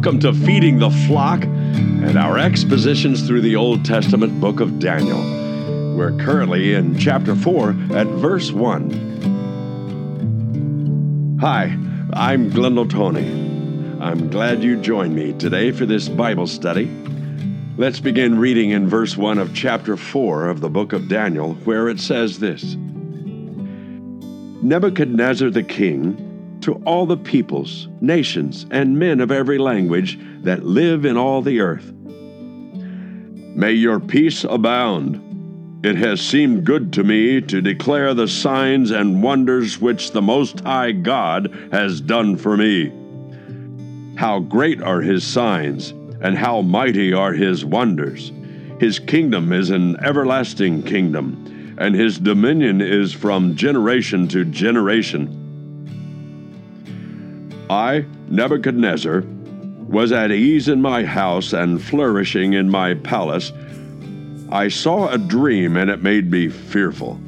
Welcome to Feeding the Flock and our expositions through the Old Testament book of Daniel. We're currently in chapter 4 at verse 1. Hi, I'm Glendale Tony. I'm glad you joined me today for this Bible study. Let's begin reading in verse 1 of chapter 4 of the book of Daniel, where it says this Nebuchadnezzar the king to all the peoples, nations, and men of every language that live in all the earth. May your peace abound. It has seemed good to me to declare the signs and wonders which the Most High God has done for me. How great are his signs, and how mighty are his wonders! His kingdom is an everlasting kingdom, and his dominion is from generation to generation. I, Nebuchadnezzar, was at ease in my house and flourishing in my palace. I saw a dream, and it made me fearful.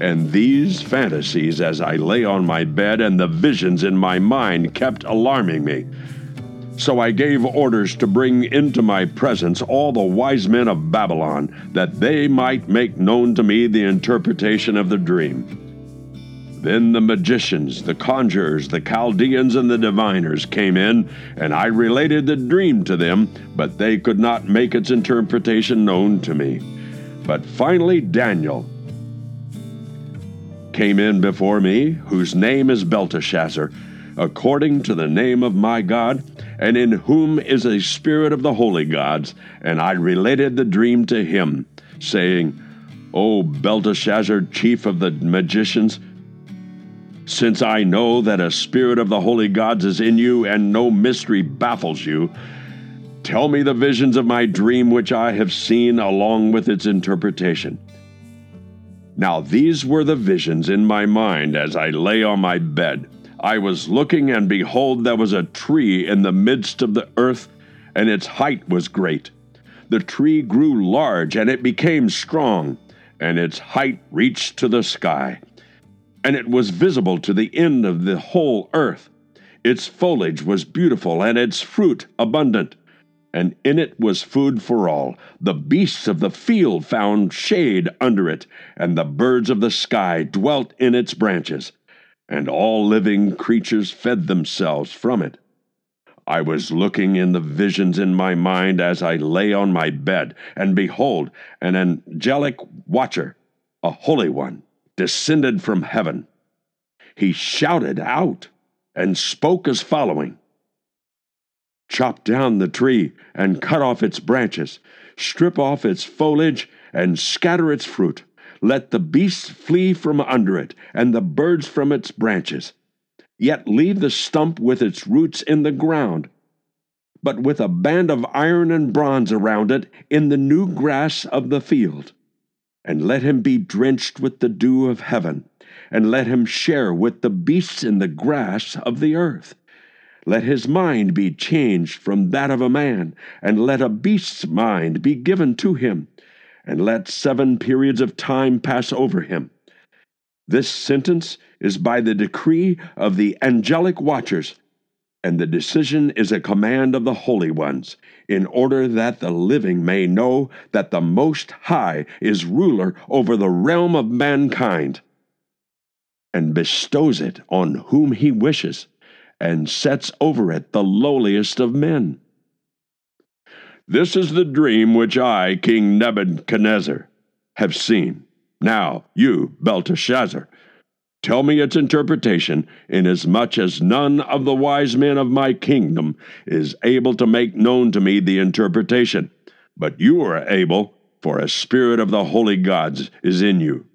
And these fantasies, as I lay on my bed, and the visions in my mind kept alarming me. So I gave orders to bring into my presence all the wise men of Babylon, that they might make known to me the interpretation of the dream. Then the magicians, the conjurers, the Chaldeans, and the diviners came in, and I related the dream to them, but they could not make its interpretation known to me. But finally, Daniel came in before me, whose name is Belteshazzar, according to the name of my God, and in whom is a spirit of the holy gods. And I related the dream to him, saying, O Belteshazzar, chief of the magicians, since I know that a spirit of the holy gods is in you and no mystery baffles you, tell me the visions of my dream which I have seen along with its interpretation. Now these were the visions in my mind as I lay on my bed. I was looking, and behold, there was a tree in the midst of the earth, and its height was great. The tree grew large, and it became strong, and its height reached to the sky and it was visible to the end of the whole earth. Its foliage was beautiful, and its fruit abundant, and in it was food for all. The beasts of the field found shade under it, and the birds of the sky dwelt in its branches, and all living creatures fed themselves from it. I was looking in the visions in my mind as I lay on my bed, and behold, an angelic watcher, a holy one descended from heaven. He shouted out and spoke as following Chop down the tree and cut off its branches, strip off its foliage and scatter its fruit. Let the beasts flee from under it and the birds from its branches. Yet leave the stump with its roots in the ground, but with a band of iron and bronze around it in the new grass of the field and let him be drenched with the dew of heaven, and let him share with the beasts in the grass of the earth. Let his mind be changed from that of a man, and let a beast's mind be given to him, and let seven periods of time pass over him. This sentence is by the decree of the angelic watchers and the decision is a command of the holy ones, in order that the living may know that the Most High is ruler over the realm of mankind, and bestows it on whom he wishes, and sets over it the lowliest of men. This is the dream which I, King Nebuchadnezzar, have seen. Now, you, Belteshazzar, Tell me its interpretation, inasmuch as none of the wise men of my kingdom is able to make known to me the interpretation. But you are able, for a spirit of the holy gods is in you.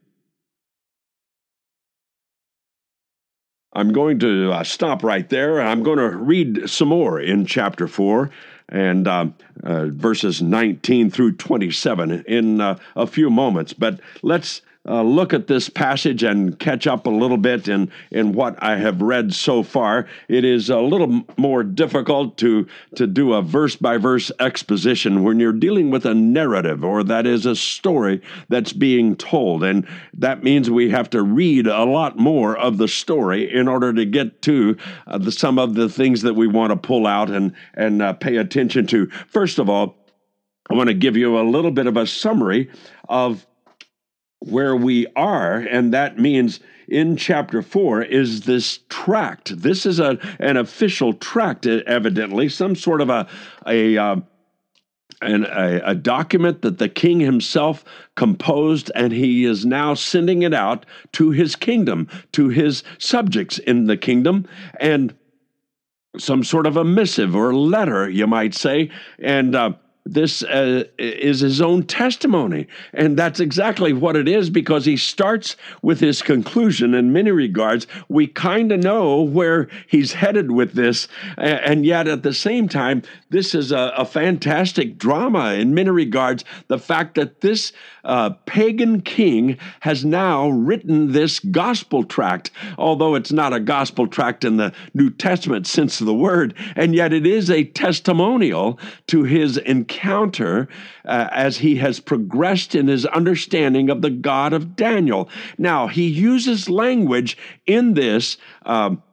I'm going to uh, stop right there. I'm going to read some more in chapter 4 and uh, uh, verses 19 through 27 in uh, a few moments. But let's uh, look at this passage and catch up a little bit in, in what I have read so far. It is a little more difficult to, to do a verse by verse exposition when you're dealing with a narrative or that is a story that's being told. And that means we have to read a lot more of the story in order to get to uh, the, some of the things that we want to pull out and, and uh, pay attention to. First of all, I want to give you a little bit of a summary of where we are, and that means in chapter 4 is this tract. This is a, an official tract, evidently, some sort of a, a, uh, an, a, a document that the king himself composed, and he is now sending it out to his kingdom, to his subjects in the kingdom. And some sort of a missive or letter, you might say. And uh, this uh, is his own testimony. And that's exactly what it is because he starts with his conclusion in many regards. We kind of know where he's headed with this. And yet, at the same time, this is a, a fantastic drama in many regards. The fact that this uh, pagan king has now written this gospel tract, although it's not a gospel tract in the New Testament sense of the word, and yet it is a testimonial to his encounter uh, as he has progressed in his understanding of the God of Daniel. Now, he uses language in this. Um,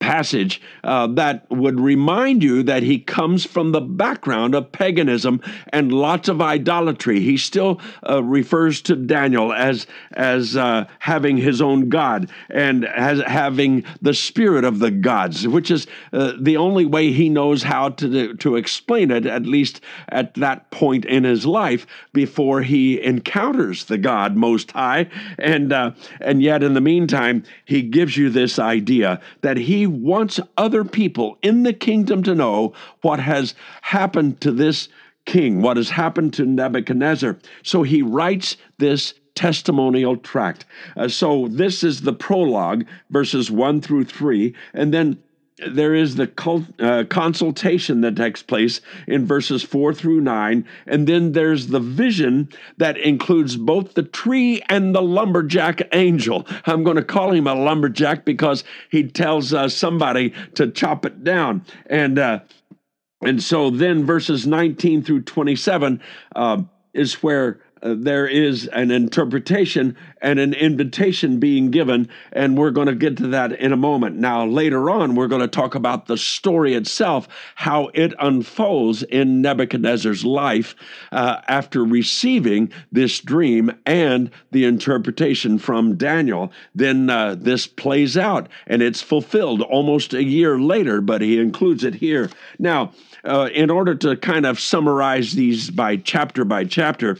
passage uh, that would remind you that he comes from the background of paganism and lots of idolatry. He still uh, refers to Daniel as as uh, having his own god and as having the spirit of the gods, which is uh, the only way he knows how to to explain it, at least at that point in his life before he encounters the God Most High. And uh, and yet, in the meantime, he gives you this idea that he wants other people in the kingdom to know what has happened to this king, what has happened to Nebuchadnezzar. So he writes this testimonial tract. Uh, so this is the prologue, verses 1 through 3. And then there is the cult, uh, consultation that takes place in verses 4 through 9 and then there's the vision that includes both the tree and the lumberjack angel. I'm going to call him a lumberjack because he tells uh, somebody to chop it down. And uh, and so then verses 19 through 27 uh, is where uh, there is an interpretation and an invitation being given, and we're going to get to that in a moment. Now, later on, we're going to talk about the story itself, how it unfolds in Nebuchadnezzar's life uh, after receiving this dream and the interpretation from Daniel. Then uh, this plays out, and it's fulfilled almost a year later, but he includes it here. Now, uh, in order to kind of summarize these by chapter by chapter,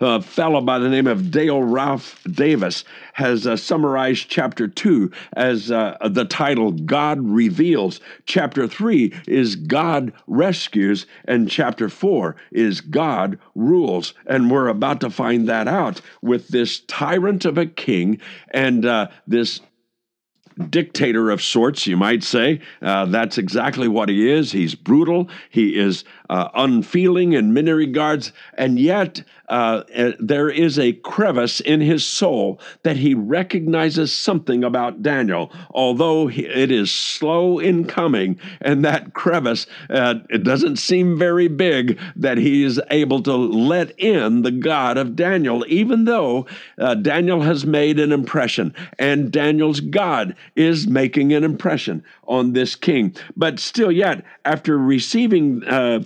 a fellow by the name of Dale Ralph Davis has uh, summarized chapter 2 as uh, the title God Reveals. Chapter 3 is God Rescues, and chapter 4 is God Rules. And we're about to find that out with this tyrant of a king and uh, this dictator of sorts, you might say. Uh, that's exactly what he is. He's brutal. He is uh, unfeeling in many regards, and yet uh, uh, there is a crevice in his soul that he recognizes something about Daniel, although it is slow in coming, and that crevice uh, it doesn't seem very big that he is able to let in the God of Daniel, even though uh, Daniel has made an impression, and Daniel's God is making an impression on this king. But still, yet after receiving uh,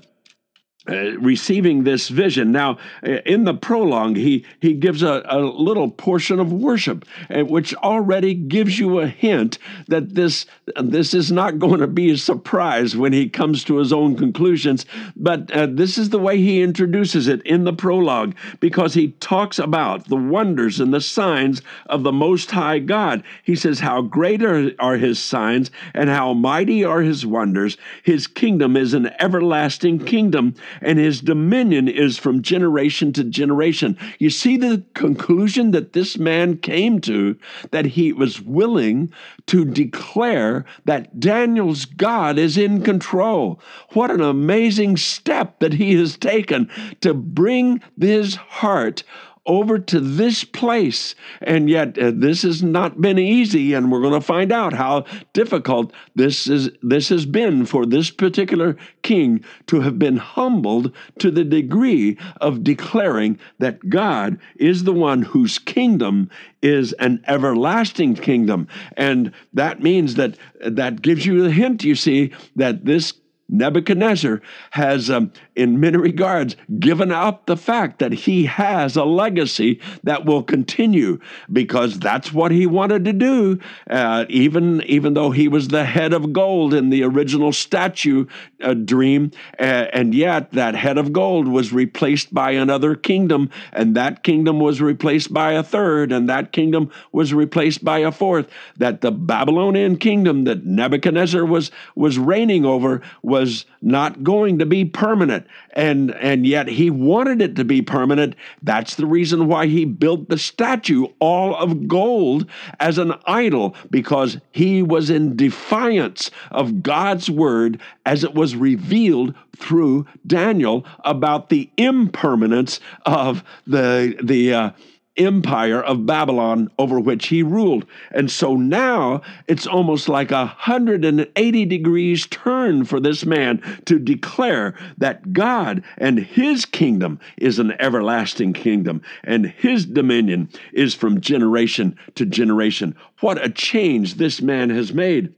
uh, receiving this vision. Now, uh, in the prologue, he, he gives a, a little portion of worship, uh, which already gives you a hint that this, this is not going to be a surprise when he comes to his own conclusions. But uh, this is the way he introduces it in the prologue, because he talks about the wonders and the signs of the Most High God. He says, How great are, are his signs and how mighty are his wonders. His kingdom is an everlasting kingdom and his dominion is from generation to generation. You see the conclusion that this man came to that he was willing to declare that Daniel's God is in control. What an amazing step that he has taken to bring his heart over to this place. And yet, uh, this has not been easy, and we're going to find out how difficult this is. This has been for this particular king to have been humbled to the degree of declaring that God is the one whose kingdom is an everlasting kingdom, and that means that that gives you the hint. You see that this Nebuchadnezzar has, um, in many regards, given up the fact that he has a legacy that will continue because that's what he wanted to do. Uh, even even though he was the head of gold in the original statue uh, dream, uh, and yet that head of gold was replaced by another kingdom, and that kingdom was replaced by a third, and that kingdom was replaced by a fourth. That the Babylonian kingdom that Nebuchadnezzar was was reigning over was was not going to be permanent. And and yet he wanted it to be permanent. That's the reason why he built the statue all of gold as an idol because he was in defiance of God's word as it was revealed through Daniel about the impermanence of the the uh, empire of Babylon over which he ruled. And so now it's almost like a 180 degrees turn for this man to declare that God and his kingdom is an everlasting kingdom and his dominion is from generation to generation. What a change this man has made.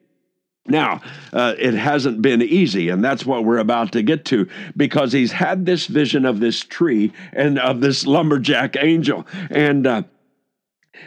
Now, uh, it hasn't been easy, and that's what we're about to get to because he's had this vision of this tree and of this lumberjack angel. And uh,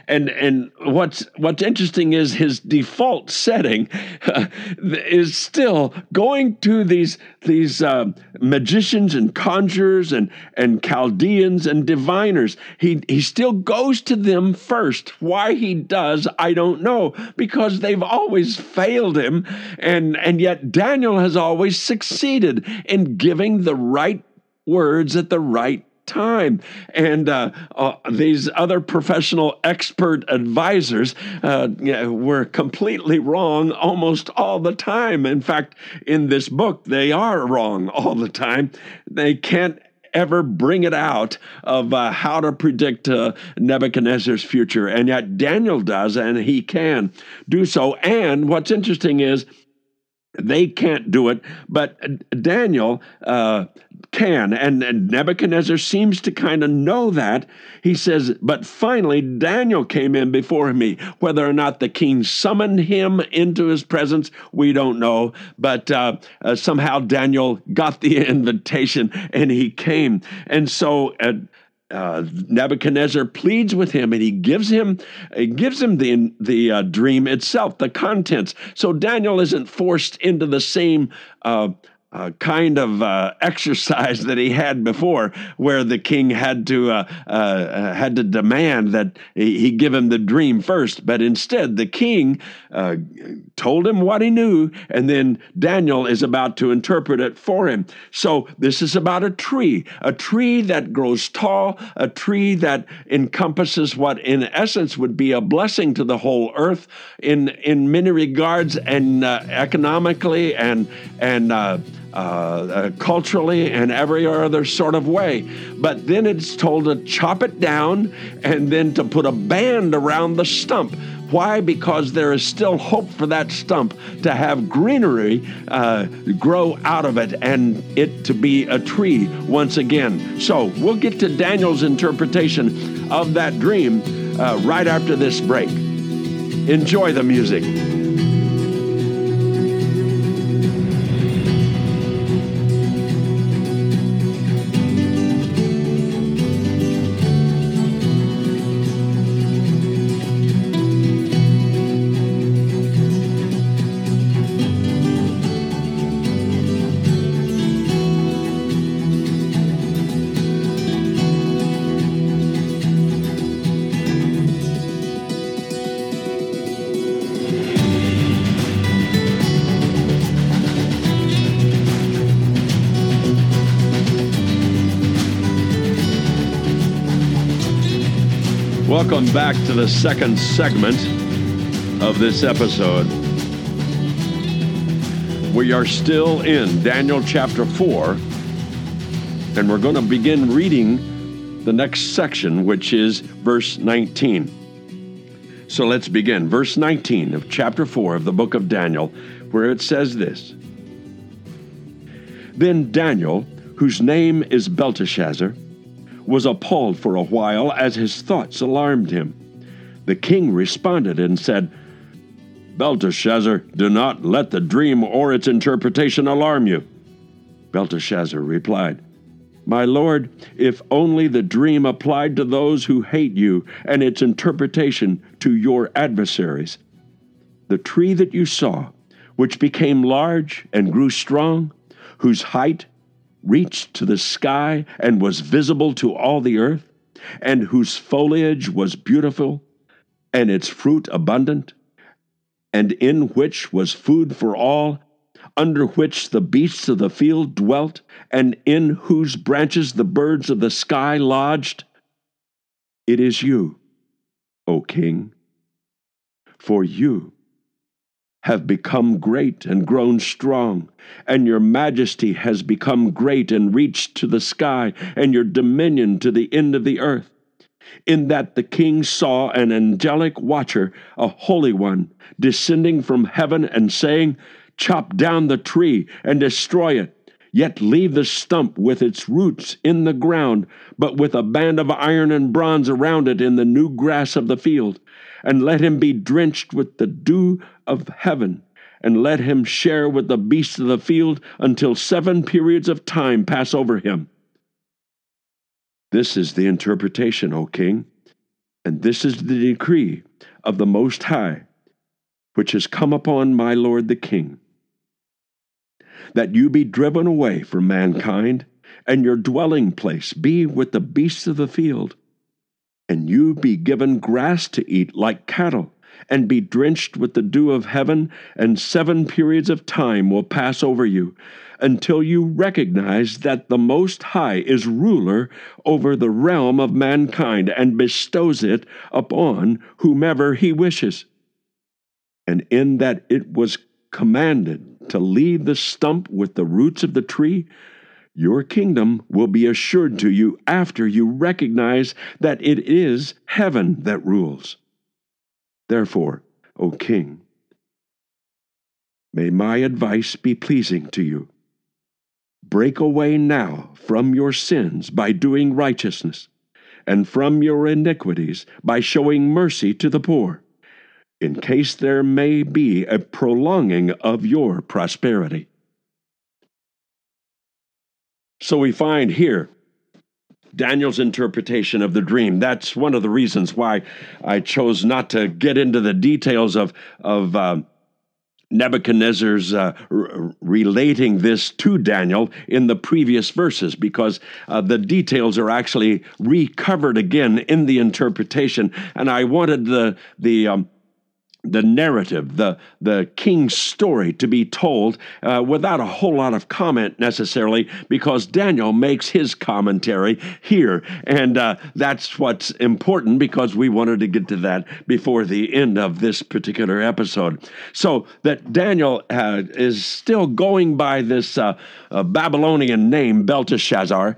and and what's what's interesting is his default setting uh, is still going to these these uh, magicians and conjurers and and Chaldeans and diviners. He he still goes to them first. Why he does, I don't know, because they've always failed him, and and yet Daniel has always succeeded in giving the right words at the right time. And uh, uh, these other professional expert advisors uh, were completely wrong almost all the time. In fact, in this book, they are wrong all the time. They can't ever bring it out of uh, how to predict uh, Nebuchadnezzar's future. And yet Daniel does, and he can do so. And what's interesting is, they can't do it, but Daniel uh, can. And, and Nebuchadnezzar seems to kind of know that. He says, But finally, Daniel came in before me. Whether or not the king summoned him into his presence, we don't know. But uh, uh, somehow Daniel got the invitation and he came. And so, uh, Nebuchadnezzar pleads with him, and he gives him he gives him the the uh, dream itself, the contents. So Daniel isn't forced into the same uh, uh, kind of uh, exercise that he had before, where the king had to uh, uh, uh had to demand that he give him the dream first. But instead, the king uh, told him what he knew, and then Daniel is about to interpret it for him. So this is about a tree, a tree that grows tall, a tree that encompasses what, in essence, would be a blessing to the whole earth in in many regards, and economically and and uh, culturally and every other sort of way. But then it's told to chop it down and then to put a band around the stump. Why? Because there is still hope for that stump to have greenery uh, grow out of it and it to be a tree once again. So we'll get to Daniel's interpretation of that dream uh, right after this break. Enjoy the music. Welcome back to the second segment of this episode. We are still in Daniel chapter 4, and we're going to begin reading the next section, which is verse 19. So let's begin. Verse 19 of chapter 4 of the book of Daniel, where it says this Then Daniel, whose name is Belteshazzar, was appalled for a while as his thoughts alarmed him. The king responded and said, Belteshazzar, do not let the dream or its interpretation alarm you. Belteshazzar replied, My lord, if only the dream applied to those who hate you and its interpretation to your adversaries. The tree that you saw, which became large and grew strong, whose height reached to the sky and was visible to all the earth, and whose foliage was beautiful and its fruit abundant, and in which was food for all, under which the beasts of the field dwelt, and in whose branches the birds of the sky lodged. It is you, O King, for you have become great and grown strong, and your majesty has become great and reached to the sky, and your dominion to the end of the earth in that the king saw an angelic watcher, a holy one, descending from heaven and saying, Chop down the tree and destroy it, yet leave the stump with its roots in the ground, but with a band of iron and bronze around it in the new grass of the field, and let him be drenched with the dew of heaven and let him share with the beasts of the field until seven periods of time pass over him. This is the interpretation, O king, and this is the decree of the Most High, which has come upon my lord the king. That you be driven away from mankind, and your dwelling place be with the beasts of the field, and you be given grass to eat like cattle, and be drenched with the dew of heaven, and seven periods of time will pass over you, until you recognize that the Most High is ruler over the realm of mankind and bestows it upon whomever he wishes. And in that it was commanded to leave the stump with the roots of the tree, your kingdom will be assured to you after you recognize that it is heaven that rules. Therefore, O King, may my advice be pleasing to you. Break away now from your sins by doing righteousness, and from your iniquities by showing mercy to the poor, in case there may be a prolonging of your prosperity. So we find here Daniel's interpretation of the dream. That's one of the reasons why I chose not to get into the details of of uh, Nebuchadnezzar's uh, r- relating this to Daniel in the previous verses because uh, the details are actually recovered again in the interpretation, and I wanted the the um, the narrative, the the king's story to be told uh, without a whole lot of comment necessarily, because Daniel makes his commentary here, and uh, that's what's important because we wanted to get to that before the end of this particular episode. So that Daniel uh, is still going by this uh, uh, Babylonian name Belteshazzar,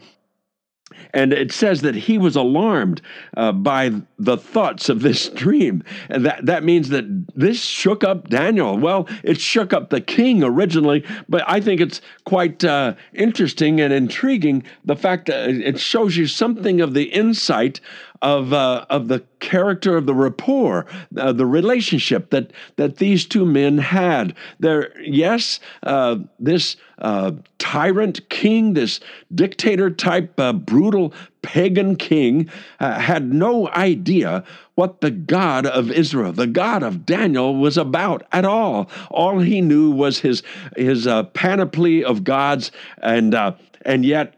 and it says that he was alarmed uh, by the thoughts of this dream. And that, that means that this shook up Daniel. Well, it shook up the king originally, but I think it's quite uh, interesting and intriguing the fact that it shows you something of the insight of uh, of the character of the rapport, uh, the relationship that that these two men had. There, yes, uh, this uh, tyrant king, this dictator type, uh, brutal pagan king, uh, had no idea what the God of Israel, the God of Daniel, was about at all. All he knew was his his panoply of gods, and and yet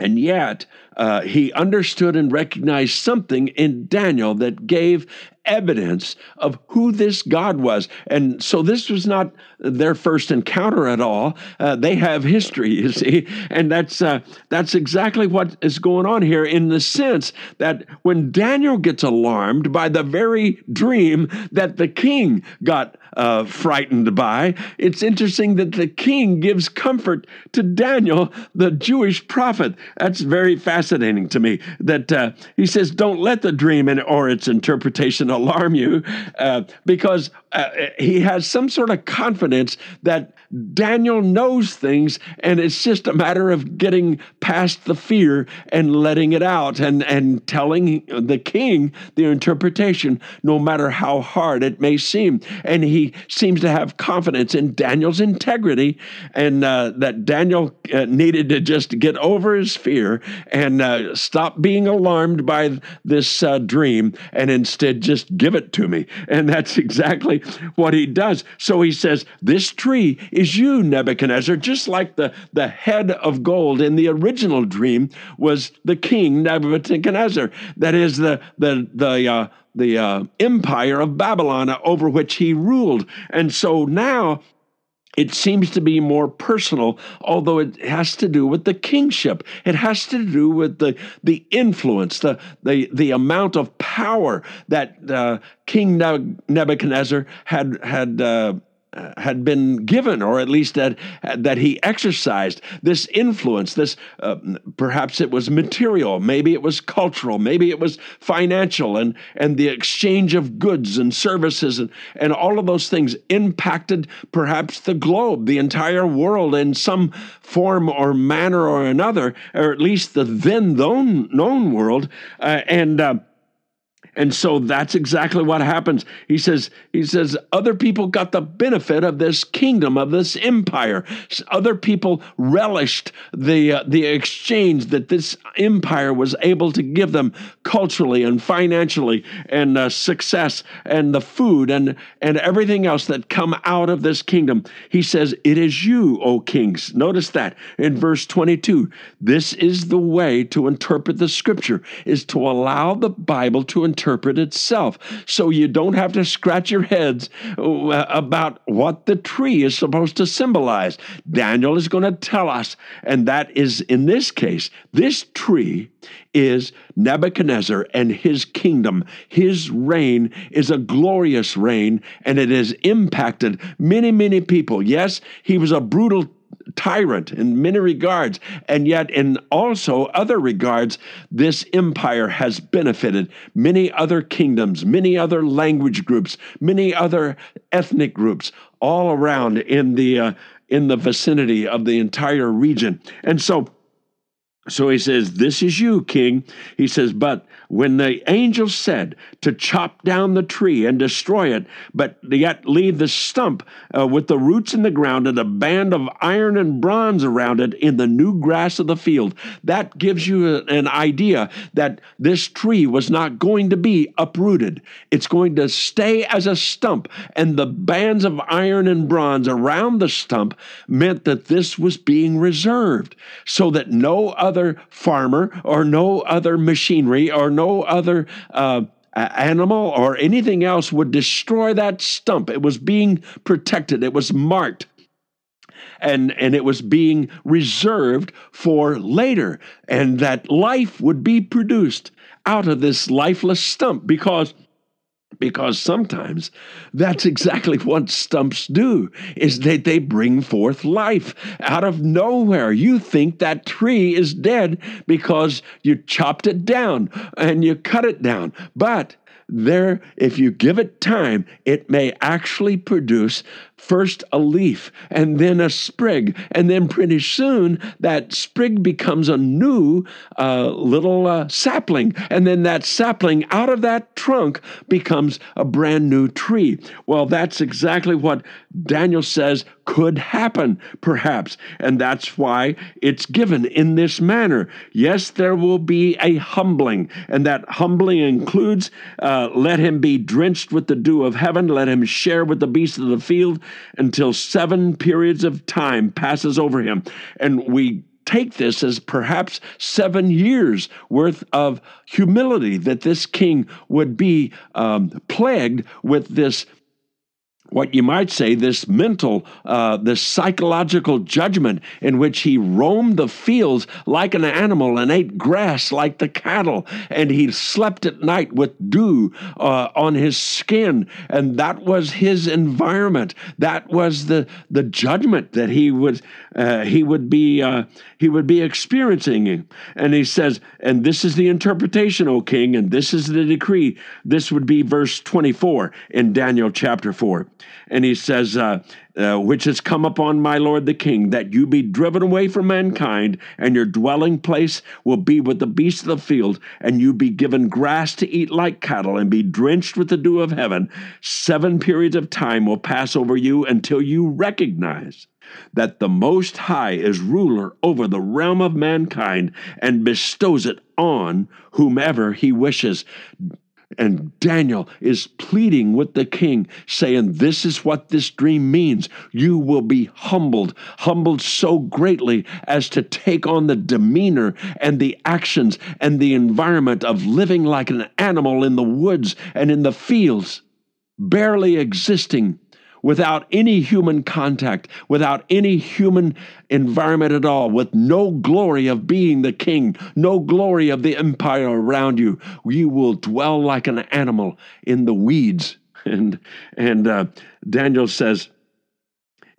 and yet, uh, he understood and recognized something in Daniel that gave evidence of who this God was. And so this was not their first encounter at all. Uh, they have history, you see, and that's uh, that's exactly what is going on here. In the sense that when Daniel gets alarmed by the very dream that the king got uh, frightened by, it's interesting that the king gives comfort to Daniel, the Jewish prophet. That's very fascinating to me. That uh, he says, "Don't let the dream and or its interpretation alarm you," uh, because uh, he has some sort of confidence that Daniel knows things, and it's just a matter of getting past the fear and letting it out and, and telling the king the interpretation, no matter how hard it may seem. And he seems to have confidence in Daniel's integrity and uh, that Daniel uh, needed to just get over his fear and uh, stop being alarmed by this uh, dream and instead just give it to me. And that's exactly what he does. So he says, This tree is you, Nebuchadnezzar, just like the, the head of gold in the original dream was the king Nebuchadnezzar. That is the the the uh, the uh, empire of Babylon over which he ruled. And so now it seems to be more personal, although it has to do with the kingship. It has to do with the, the influence, the, the, the amount of power that uh, King Nebuchadnezzar had, had uh, uh, had been given, or at least that that he exercised this influence. This uh, perhaps it was material, maybe it was cultural, maybe it was financial, and and the exchange of goods and services, and and all of those things impacted perhaps the globe, the entire world, in some form or manner or another, or at least the then known known world, uh, and uh, and so that's exactly what happens. He says, he says, other people got the benefit of this kingdom, of this empire. Other people relished the uh, the exchange that this empire was able to give them culturally and financially and uh, success and the food and and everything else that come out of this kingdom. He says, "It is you, O kings." Notice that in verse 22. This is the way to interpret the scripture is to allow the Bible to interpret interpret itself. So you don't have to scratch your heads uh, about what the tree is supposed to symbolize. Daniel is going to tell us, and that is in this case, this tree is Nebuchadnezzar and his kingdom. His reign is a glorious reign, and it has impacted many, many people. Yes, he was a brutal tyrant in many regards, and yet in also other regards, this empire has benefited many other kingdoms, many other language groups, many other ethnic groups all around in the uh, in the vicinity of the entire region. And so so he says, This is you, king. He says, But when the angel said to chop down the tree and destroy it, but yet leave the stump uh, with the roots in the ground and a band of iron and bronze around it in the new grass of the field, that gives you an idea that this tree was not going to be uprooted. It's going to stay as a stump, and the bands of iron and bronze around the stump meant that this was being reserved so that no other other farmer or no other machinery or no other uh, animal or anything else would destroy that stump. It was being protected, it was marked. And, and it was being reserved for later, and that life would be produced out of this lifeless stump because because sometimes that's exactly what stumps do is that they bring forth life. Out of nowhere you think that tree is dead because you chopped it down and you cut it down. But there, if you give it time, it may actually produce first a leaf and then a sprig. And then pretty soon that sprig becomes a new uh, little uh, sapling. And then that sapling out of that trunk becomes a brand new tree. Well, that's exactly what Daniel says could happen, perhaps. And that's why it's given in this manner. Yes, there will be a humbling, and that humbling includes uh, let him be drenched with the dew of heaven, let him share with the beasts of the field until seven periods of time passes over him. And we take this as perhaps seven years worth of humility that this king would be um, plagued with this what you might say, this mental, uh, this psychological judgment in which he roamed the fields like an animal and ate grass like the cattle, and he slept at night with dew uh, on his skin, and that was his environment. That was the the judgment that he would uh, he would be uh, he would be experiencing. And he says, and this is the interpretation, O king, and this is the decree. This would be verse twenty four in Daniel chapter four and he says, uh, uh, Which has come upon my lord the king, that you be driven away from mankind, and your dwelling place will be with the beasts of the field, and you be given grass to eat like cattle, and be drenched with the dew of heaven. Seven periods of time will pass over you until you recognize that the Most High is ruler over the realm of mankind and bestows it on whomever he wishes. And Daniel is pleading with the king, saying, This is what this dream means. You will be humbled, humbled so greatly as to take on the demeanor and the actions and the environment of living like an animal in the woods and in the fields, barely existing without any human contact, without any human environment at all, with no glory of being the king, no glory of the empire around you. You will dwell like an animal in the weeds. And, and uh, Daniel says,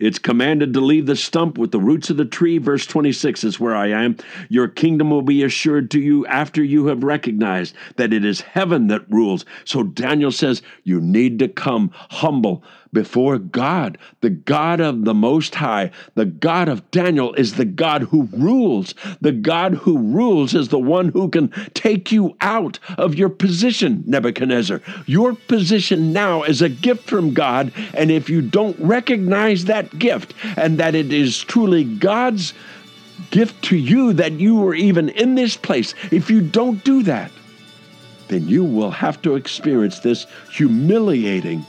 it's commanded to leave the stump with the roots of the tree. Verse 26 is where I am. Your kingdom will be assured to you after you have recognized that it is heaven that rules. So Daniel says, You need to come humble before God. The God of the Most High, the God of Daniel, is the God who rules. The God who rules is the one who can take you out of your position, Nebuchadnezzar. Your position now is a gift from God, and if you don't recognize that gift and that it is truly God's gift to you that you are even in this place, if you don't do that, then you will have to experience this humiliating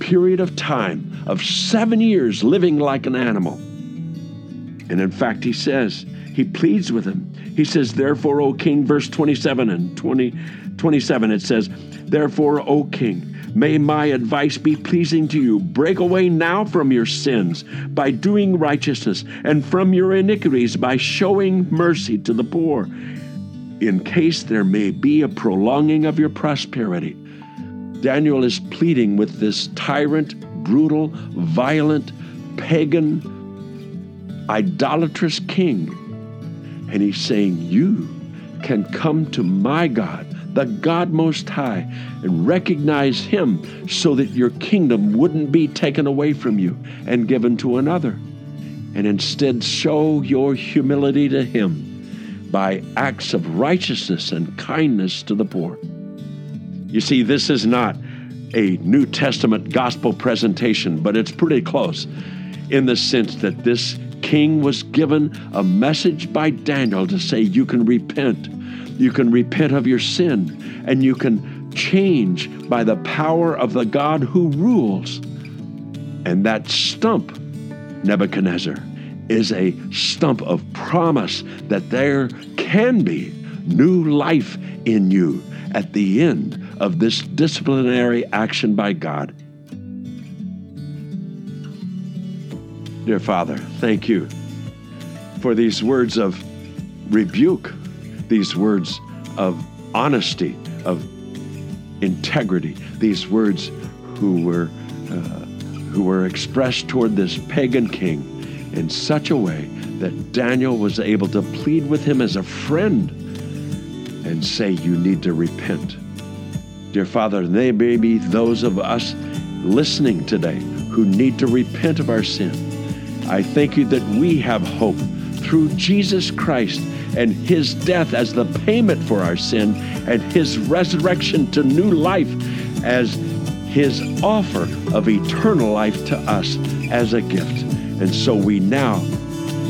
period of time of seven years living like an animal. And in fact, he says, he pleads with him. He says, Therefore, O king, verse 27 and 20, 27, it says, Therefore, O king, May my advice be pleasing to you. Break away now from your sins by doing righteousness, and from your iniquities by showing mercy to the poor, in case there may be a prolonging of your prosperity. Daniel is pleading with this tyrant, brutal, violent, pagan, idolatrous king. And he's saying, You can come to my God the God Most High, and recognize Him so that your kingdom wouldn't be taken away from you and given to another. And instead, show your humility to Him by acts of righteousness and kindness to the poor. You see, this is not a New Testament gospel presentation, but it's pretty close in the sense that this king was given a message by Daniel to say, You can repent you can repent of your sin and you can change by the power of the God who rules. And that stump, Nebuchadnezzar, is a stump of promise that there can be new life in you at the end of this disciplinary action by God. Dear Father, thank you for these words of rebuke these words of honesty, of integrity, these words who were, uh, who were expressed toward this pagan king in such a way that Daniel was able to plead with him as a friend and say, You need to repent. Dear Father, they may be those of us listening today who need to repent of our sin. I thank you that we have hope through Jesus Christ and his death as the payment for our sin and his resurrection to new life as his offer of eternal life to us as a gift. And so we now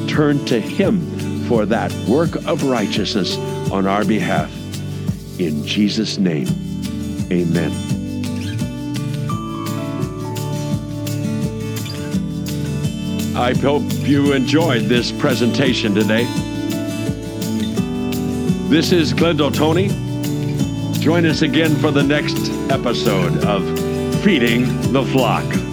turn to him for that work of righteousness on our behalf. In Jesus' name, amen. I hope you enjoyed this presentation today. This is Glendale Tony. Join us again for the next episode of Feeding the Flock.